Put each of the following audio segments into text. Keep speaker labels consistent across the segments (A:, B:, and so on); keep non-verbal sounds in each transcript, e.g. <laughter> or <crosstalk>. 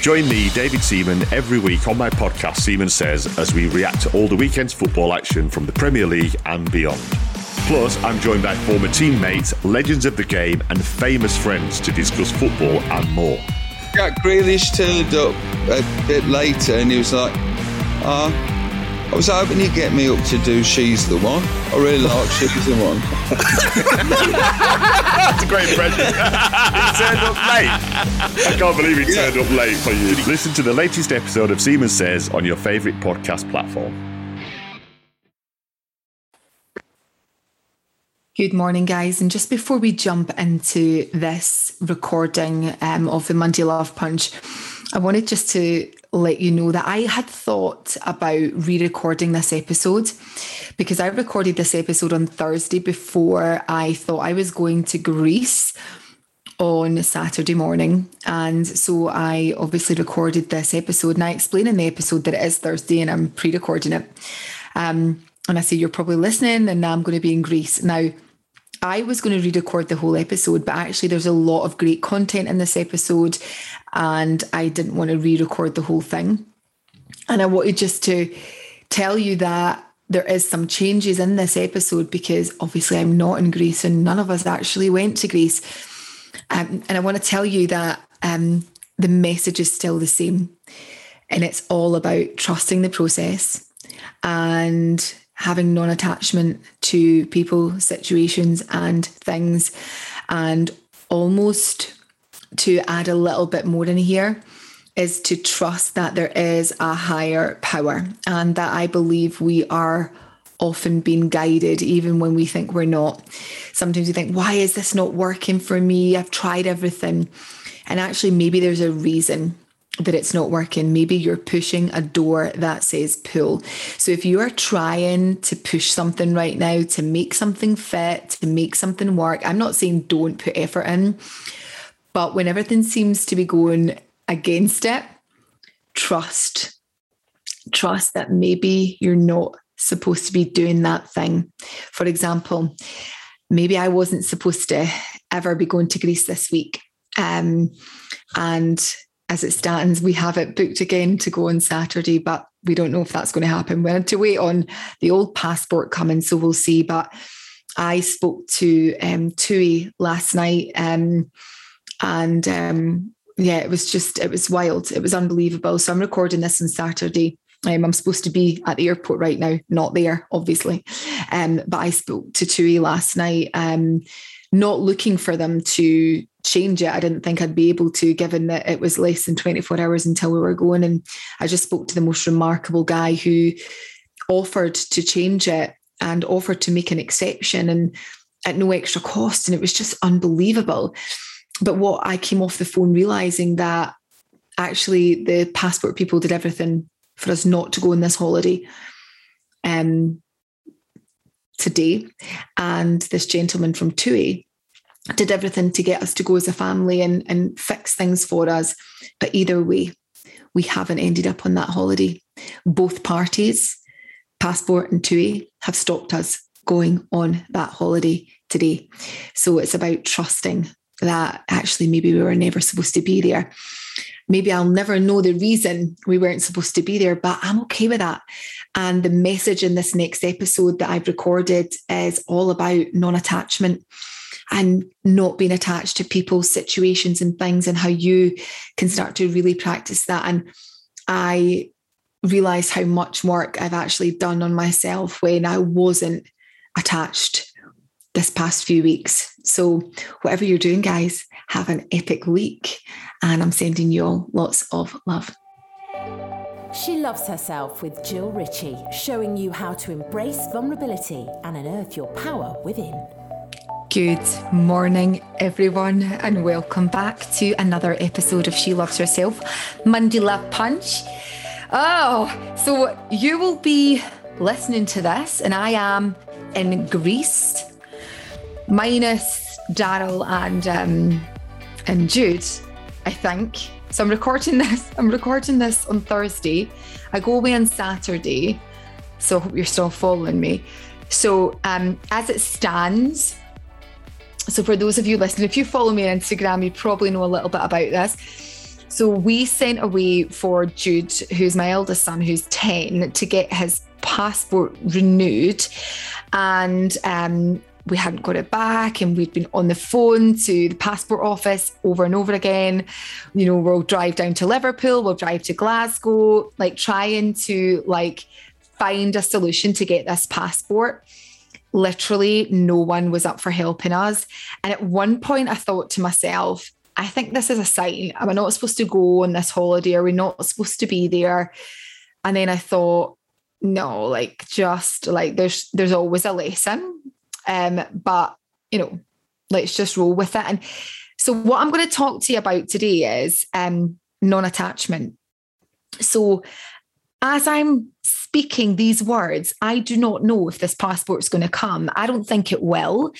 A: Join me, David Seaman, every week on my podcast, Seaman Says, as we react to all the weekend's football action from the Premier League and beyond. Plus, I'm joined by former teammates, legends of the game, and famous friends to discuss football and more.
B: Jack Grealish turned up a bit later and he was like, ah, I was hoping you'd get me up to do She's the One. I really like <laughs> She's the One.
A: That's a great impression. he turned up late. I can't believe he turned up late for you. Listen to the latest episode of Seaman Says on your favourite podcast platform.
C: Good morning, guys. And just before we jump into this recording um, of the Monday Love Punch, I wanted just to let you know that I had thought about re recording this episode because I recorded this episode on Thursday before I thought I was going to Greece on Saturday morning. And so I obviously recorded this episode and I explain in the episode that it is Thursday and I'm pre recording it. Um, and I say, You're probably listening, and I'm going to be in Greece. Now, I was going to re record the whole episode, but actually, there's a lot of great content in this episode and I didn't want to re record the whole thing. And I wanted just to tell you that there is some changes in this episode because obviously I'm not in Greece and none of us actually went to Greece. Um, and I want to tell you that um, the message is still the same. And it's all about trusting the process and having non attachment to people, situations, and things, and almost to add a little bit more in here is to trust that there is a higher power and that I believe we are often being guided even when we think we're not. Sometimes you think, why is this not working for me? I've tried everything. And actually, maybe there's a reason that it's not working. Maybe you're pushing a door that says pull. So if you are trying to push something right now to make something fit, to make something work, I'm not saying don't put effort in, but when everything seems to be going against it, trust. Trust that maybe you're not supposed to be doing that thing. For example, maybe I wasn't supposed to ever be going to Greece this week. Um, and as it stands, we have it booked again to go on Saturday, but we don't know if that's going to happen. We had to wait on the old passport coming, so we'll see. But I spoke to um, TUI last night. Um, and um, yeah, it was just, it was wild. It was unbelievable. So I'm recording this on Saturday. Um, I'm supposed to be at the airport right now, not there, obviously. Um, but I spoke to TUI last night, um, not looking for them to change it. I didn't think I'd be able to, given that it was less than 24 hours until we were going. And I just spoke to the most remarkable guy who offered to change it and offered to make an exception and at no extra cost. And it was just unbelievable. But what I came off the phone realizing that actually the passport people did everything for us not to go on this holiday um, today. And this gentleman from TUI did everything to get us to go as a family and, and fix things for us. But either way, we haven't ended up on that holiday. Both parties, Passport and TUI, have stopped us going on that holiday today. So it's about trusting that actually maybe we were never supposed to be there. Maybe I'll never know the reason we weren't supposed to be there, but I'm okay with that. And the message in this next episode that I've recorded is all about non attachment and not being attached to people, situations, and things, and how you can start to really practice that. And I realize how much work I've actually done on myself when I wasn't attached this past few weeks. So, whatever you're doing, guys, have an epic week. And I'm sending you all lots of love.
D: She loves herself with Jill Ritchie, showing you how to embrace vulnerability and unearth your power within.
C: Good morning, everyone, and welcome back to another episode of She Loves Herself Love Punch. Oh, so you will be listening to this, and I am in Greece minus Daryl and um, and Jude, I think. So I'm recording this. <laughs> I'm recording this on Thursday. I go away on Saturday. So I hope you're still following me. So um, as it stands, so for those of you listening, if you follow me on Instagram, you probably know a little bit about this. So we sent away for Jude, who's my eldest son, who's 10, to get his passport renewed. And um, we hadn't got it back and we'd been on the phone to the passport office over and over again you know we'll drive down to liverpool we'll drive to glasgow like trying to like find a solution to get this passport literally no one was up for helping us. And at one point i thought to myself i think this is a sign. Am i not supposed to go on this holiday? Are we not supposed to be there? And then i thought no like just like there's there's always a lesson. Um, but you know, let's just roll with it. And so, what I'm going to talk to you about today is um, non-attachment. So, as I'm speaking these words, I do not know if this passport is going to come. I don't think it will.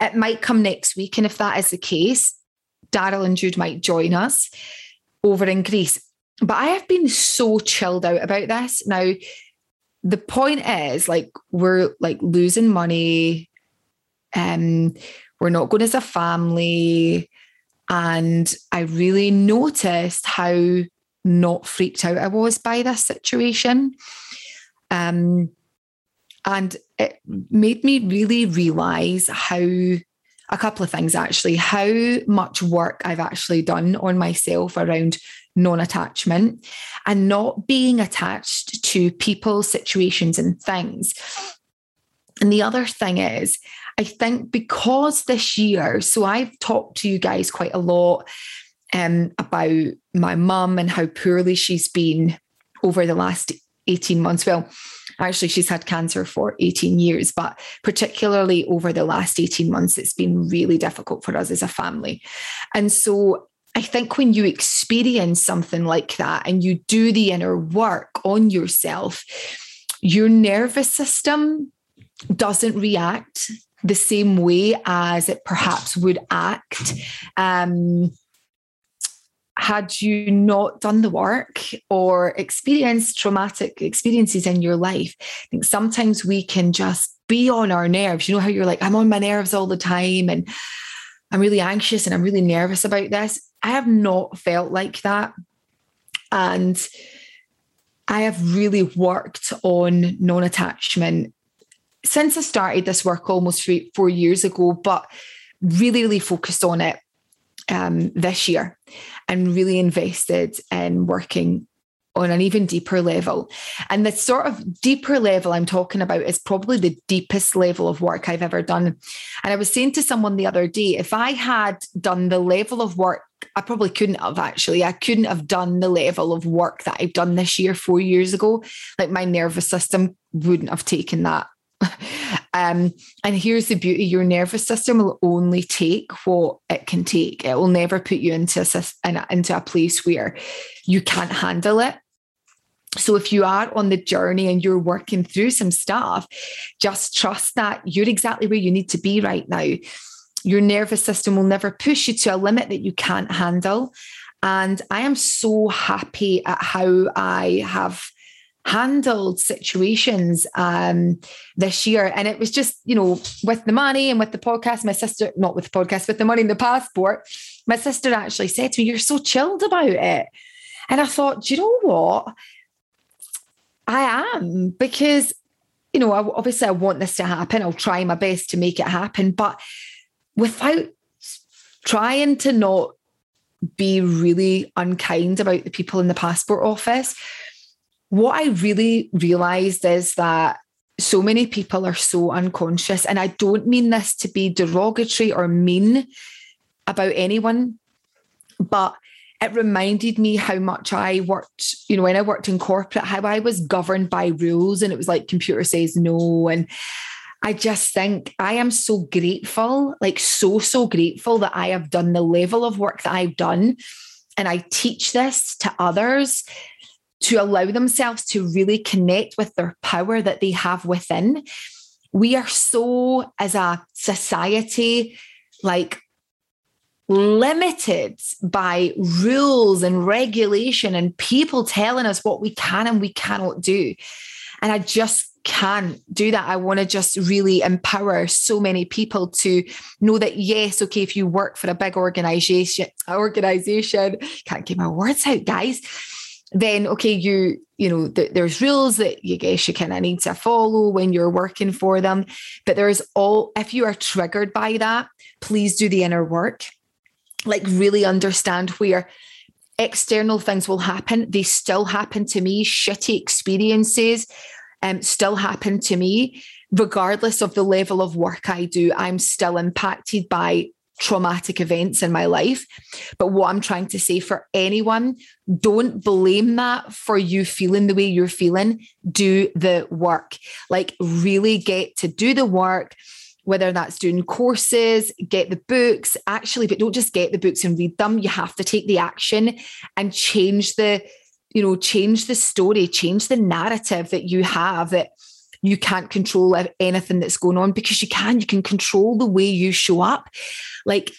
C: It might come next week, and if that is the case, Daryl and Jude might join us over in Greece. But I have been so chilled out about this now. The point is, like, we're like losing money um, we're not going as a family. And I really noticed how not freaked out I was by this situation. Um, and it made me really realize how a couple of things actually how much work I've actually done on myself around non attachment and not being attached to people, situations, and things. And the other thing is, I think because this year, so I've talked to you guys quite a lot um, about my mum and how poorly she's been over the last 18 months. Well, actually, she's had cancer for 18 years, but particularly over the last 18 months, it's been really difficult for us as a family. And so I think when you experience something like that and you do the inner work on yourself, your nervous system doesn't react the same way as it perhaps would act um, had you not done the work or experienced traumatic experiences in your life. I think sometimes we can just be on our nerves. You know how you're like, I'm on my nerves all the time and I'm really anxious and I'm really nervous about this. I have not felt like that. And I have really worked on non attachment since I started this work almost three, four years ago, but really, really focused on it um, this year and really invested in working on an even deeper level. And the sort of deeper level I'm talking about is probably the deepest level of work I've ever done. And I was saying to someone the other day, if I had done the level of work, I probably couldn't have actually. I couldn't have done the level of work that I've done this year, four years ago. Like my nervous system wouldn't have taken that <laughs> um, and here's the beauty your nervous system will only take what it can take. It will never put you into a, into a place where you can't handle it. So if you are on the journey and you're working through some stuff, just trust that you're exactly where you need to be right now. Your nervous system will never push you to a limit that you can't handle. And I am so happy at how I have handled situations um, this year. And it was just, you know, with the money and with the podcast, my sister, not with the podcast, with the money and the passport, my sister actually said to me, You're so chilled about it. And I thought, you know what? I am because, you know, obviously I want this to happen. I'll try my best to make it happen. But without trying to not be really unkind about the people in the passport office, what I really realized is that so many people are so unconscious. And I don't mean this to be derogatory or mean about anyone, but it reminded me how much I worked, you know, when I worked in corporate, how I was governed by rules and it was like computer says no. And I just think I am so grateful, like so, so grateful that I have done the level of work that I've done. And I teach this to others to allow themselves to really connect with their power that they have within. We are so, as a society, like limited by rules and regulation and people telling us what we can and we cannot do. And I just can't do that. I want to just really empower so many people to know that yes, okay, if you work for a big organization, organization, can't get my words out, guys. Then okay, you you know th- there's rules that you guess you kind of need to follow when you're working for them, but there's all if you are triggered by that, please do the inner work. Like really understand where external things will happen. They still happen to me. Shitty experiences um, still happen to me, regardless of the level of work I do. I'm still impacted by traumatic events in my life. But what I'm trying to say for anyone, don't blame that for you feeling the way you're feeling. Do the work. Like, really get to do the work whether that's doing courses, get the books, actually, but don't just get the books and read them. You have to take the action and change the, you know, change the story, change the narrative that you have that you can't control anything that's going on because you can. You can control the way you show up. Like,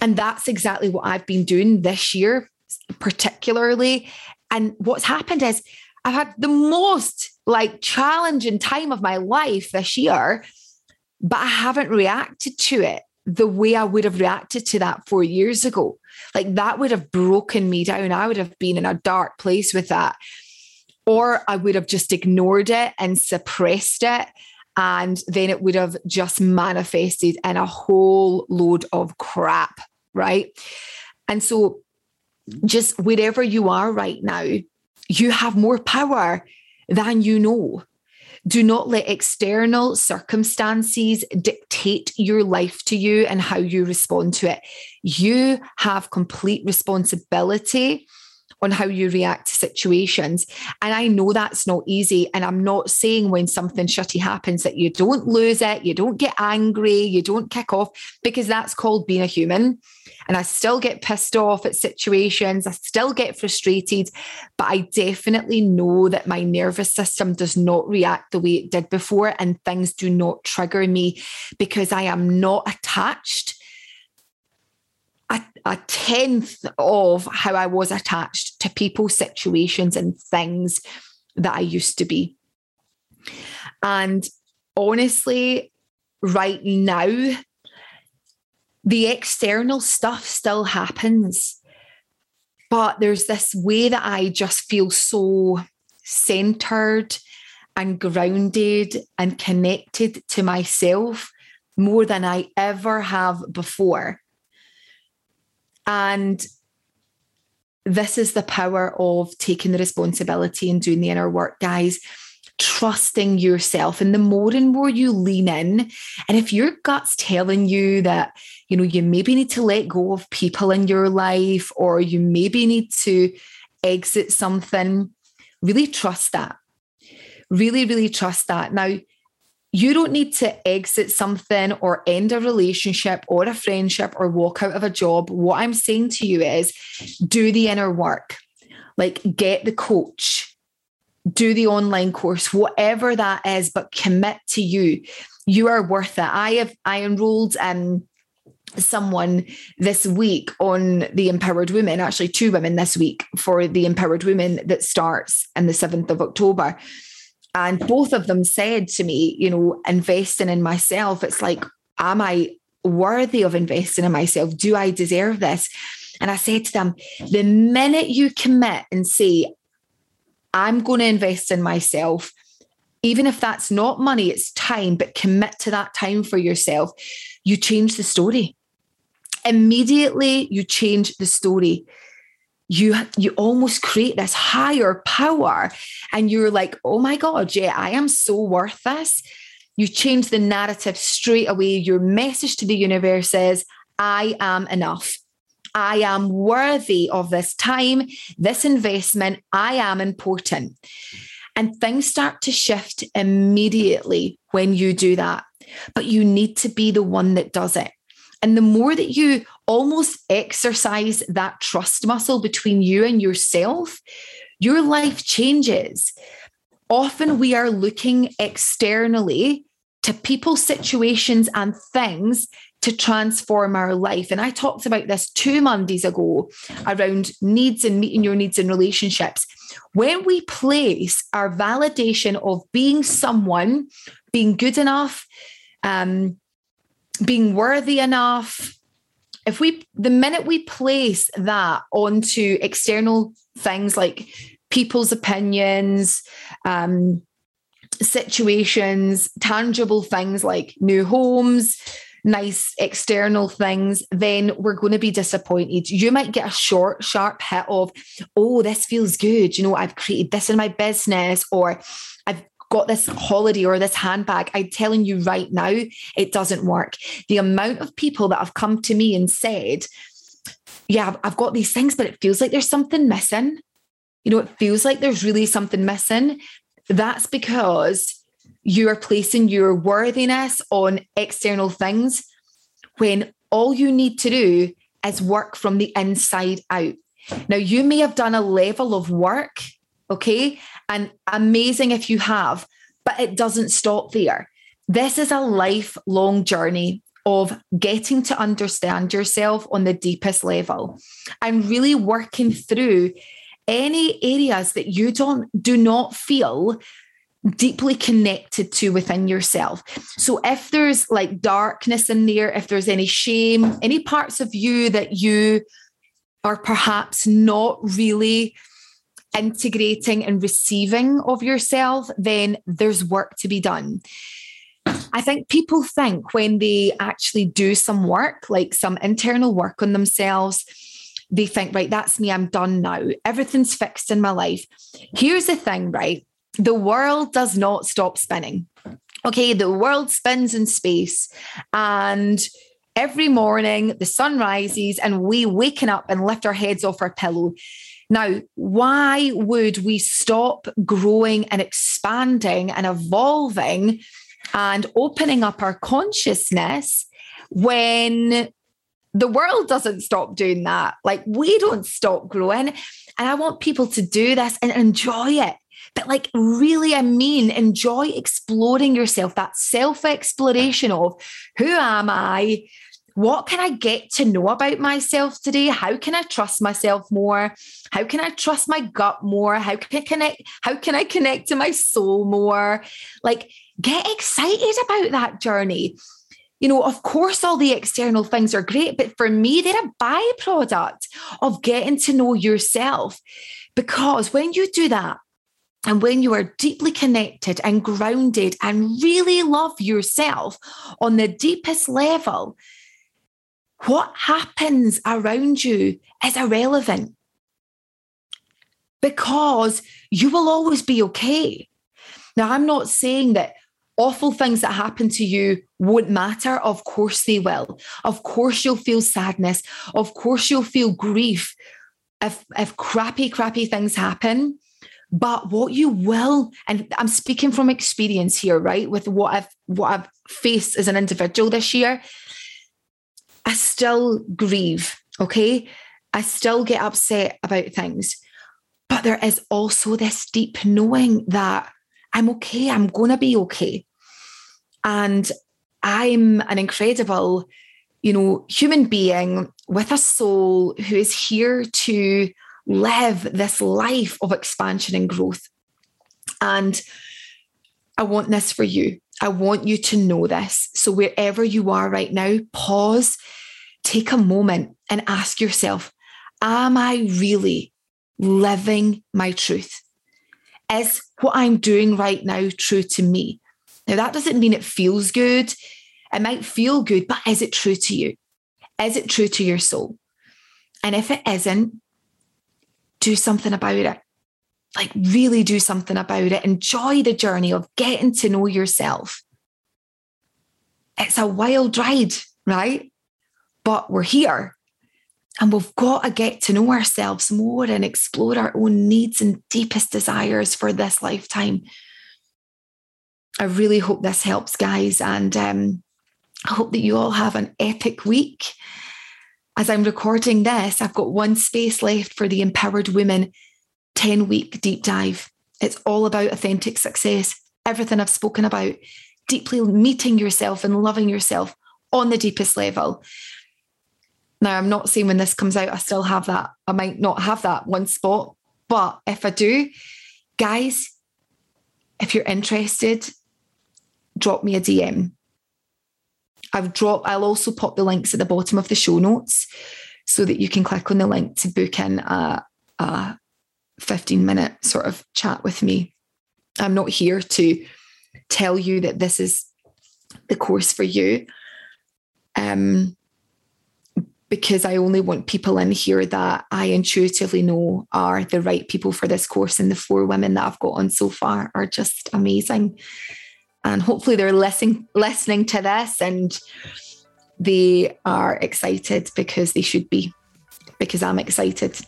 C: and that's exactly what I've been doing this year, particularly. And what's happened is I've had the most like challenging time of my life this year but I haven't reacted to it the way I would have reacted to that four years ago. Like that would have broken me down. I would have been in a dark place with that. Or I would have just ignored it and suppressed it. And then it would have just manifested in a whole load of crap. Right. And so, just wherever you are right now, you have more power than you know. Do not let external circumstances dictate your life to you and how you respond to it. You have complete responsibility on how you react to situations. And I know that's not easy. And I'm not saying when something shitty happens that you don't lose it, you don't get angry, you don't kick off, because that's called being a human. And I still get pissed off at situations, I still get frustrated, but I definitely know that my nervous system does not react the way it did before, and things do not trigger me because I am not attached a, tenth of how I was attached to people, situations, and things that I used to be. And honestly, right now, the external stuff still happens. But there's this way that I just feel so centered and grounded and connected to myself more than I ever have before. And this is the power of taking the responsibility and doing the inner work, guys. Trusting yourself. And the more and more you lean in, and if your gut's telling you that, you know, you maybe need to let go of people in your life or you maybe need to exit something, really trust that. Really, really trust that. Now, you don't need to exit something or end a relationship or a friendship or walk out of a job. What I'm saying to you is do the inner work, like get the coach, do the online course, whatever that is, but commit to you. You are worth it. I have I enrolled in someone this week on the empowered women actually two women this week for the empowered women that starts on the 7th of october and both of them said to me, you know, investing in myself, it's like, am I worthy of investing in myself? Do I deserve this? And I said to them, the minute you commit and say, I'm going to invest in myself, even if that's not money, it's time, but commit to that time for yourself, you change the story. Immediately, you change the story you you almost create this higher power and you're like oh my god yeah i am so worth this. You change the narrative straight away. Your message to the universe is i am enough. I am worthy of this time this investment. I am important. And things start to shift immediately when you do that. But you need to be the one that does it. And the more that you almost exercise that trust muscle between you and yourself, your life changes. Often we are looking externally to people, situations, and things to transform our life. And I talked about this two Mondays ago around needs and meeting your needs in relationships. When we place our validation of being someone, being good enough, um, being worthy enough, if we, the minute we place that onto external things like people's opinions, um, situations, tangible things like new homes, nice external things, then we're going to be disappointed. You might get a short, sharp hit of, oh, this feels good. You know, I've created this in my business, or got this holiday or this handbag. I'm telling you right now, it doesn't work. The amount of people that have come to me and said, yeah, I've got these things, but it feels like there's something missing. You know, it feels like there's really something missing. That's because you are placing your worthiness on external things when all you need to do is work from the inside out. Now, you may have done a level of work, okay, and amazing if you have, but it doesn't stop there. This is a lifelong journey of getting to understand yourself on the deepest level and really working through any areas that you don't do not feel deeply connected to within yourself. So if there's like darkness in there, if there's any shame, any parts of you that you are perhaps not really integrating and receiving of yourself, then there's work to be done. I think people think when they actually do some work, like some internal work on themselves, they think, right, that's me, I'm done now. Everything's fixed in my life. Here's the thing, right? the world does not stop spinning. Okay, the world spins in space and every morning the sun rises and we waken up and lift our heads off our pillow. Now, why would we stop growing and expanding and evolving and opening up our consciousness when the world doesn't stop doing that? Like, we don't stop growing. And I want people to do this and enjoy it but like really, I mean, enjoy exploring yourself, that self exploration of who am I? What can I get to know about myself today? How can I trust myself more? How can I trust my gut more? How can I connect? How can I connect to my soul more? Like, get excited about that journey you know, of course, all the external things are great, but for me, they're a byproduct of getting to know yourself. Because when you do that, and when you are deeply connected and grounded and really love yourself on the deepest level, what happens around you is irrelevant because you will always be okay. Now, I'm not saying that awful things that happen to you won't matter. Of course, they will. Of course, you'll feel sadness. Of course, you'll feel grief if, if crappy, crappy things happen. But what you will, and I'm speaking from experience here, right? With what I've what I've faced as an individual this year, I still grieve. Okay. I still get upset about things. But there is also this deep knowing that I'm okay. I'm going to be okay. And I'm an incredible, you know, human being with a soul who is here to live this life of expansion and growth. And I want this for you. I want you to know this. So, wherever you are right now, pause, take a moment, and ask yourself Am I really living my truth? Is what I'm doing right now true to me? Now, that doesn't mean it feels good. It might feel good, but is it true to you? Is it true to your soul? And if it isn't, do something about it. Like, really do something about it. Enjoy the journey of getting to know yourself. It's a wild ride, right? But we're here and we've got to get to know ourselves more and explore our own needs and deepest desires for this lifetime. I really hope this helps, guys. And um, I hope that you all have an epic week as I'm recording this, I've got one space left for the Empowered Women 10 week deep dive. It's all about authentic success, everything I've spoken about, deeply meeting yourself and loving yourself, on the deepest level. Now, I'm not saying when this comes out, I still have that. I might not have that one spot, but if I do, guys, if you're interested, drop me a DM. I've dropped, I'll also pop the links at the bottom of the show notes so that you can click on the link to book in a, a 15 minute sort of chat with me. I'm not here to tell you that this is the course for you. Um, because I only want people in here that I intuitively know are the right people for this course. And the four women that I've got on so far are just amazing. And hopefully they're listening listening to this and they are excited because they should be, because I'm excited.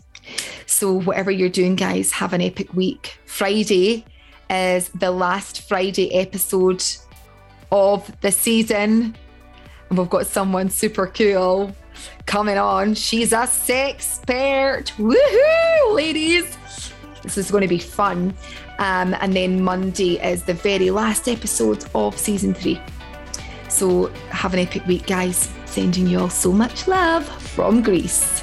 C: So whatever you're doing, guys, have an epic week. Friday is the last Friday episode of the season. And we've got someone super cool coming on. She's a sexpert. Woohoo, ladies. This is going to be fun. Um, and then Monday is the very last episode of season three. So have an epic week, guys. Sending you all so much love from Greece.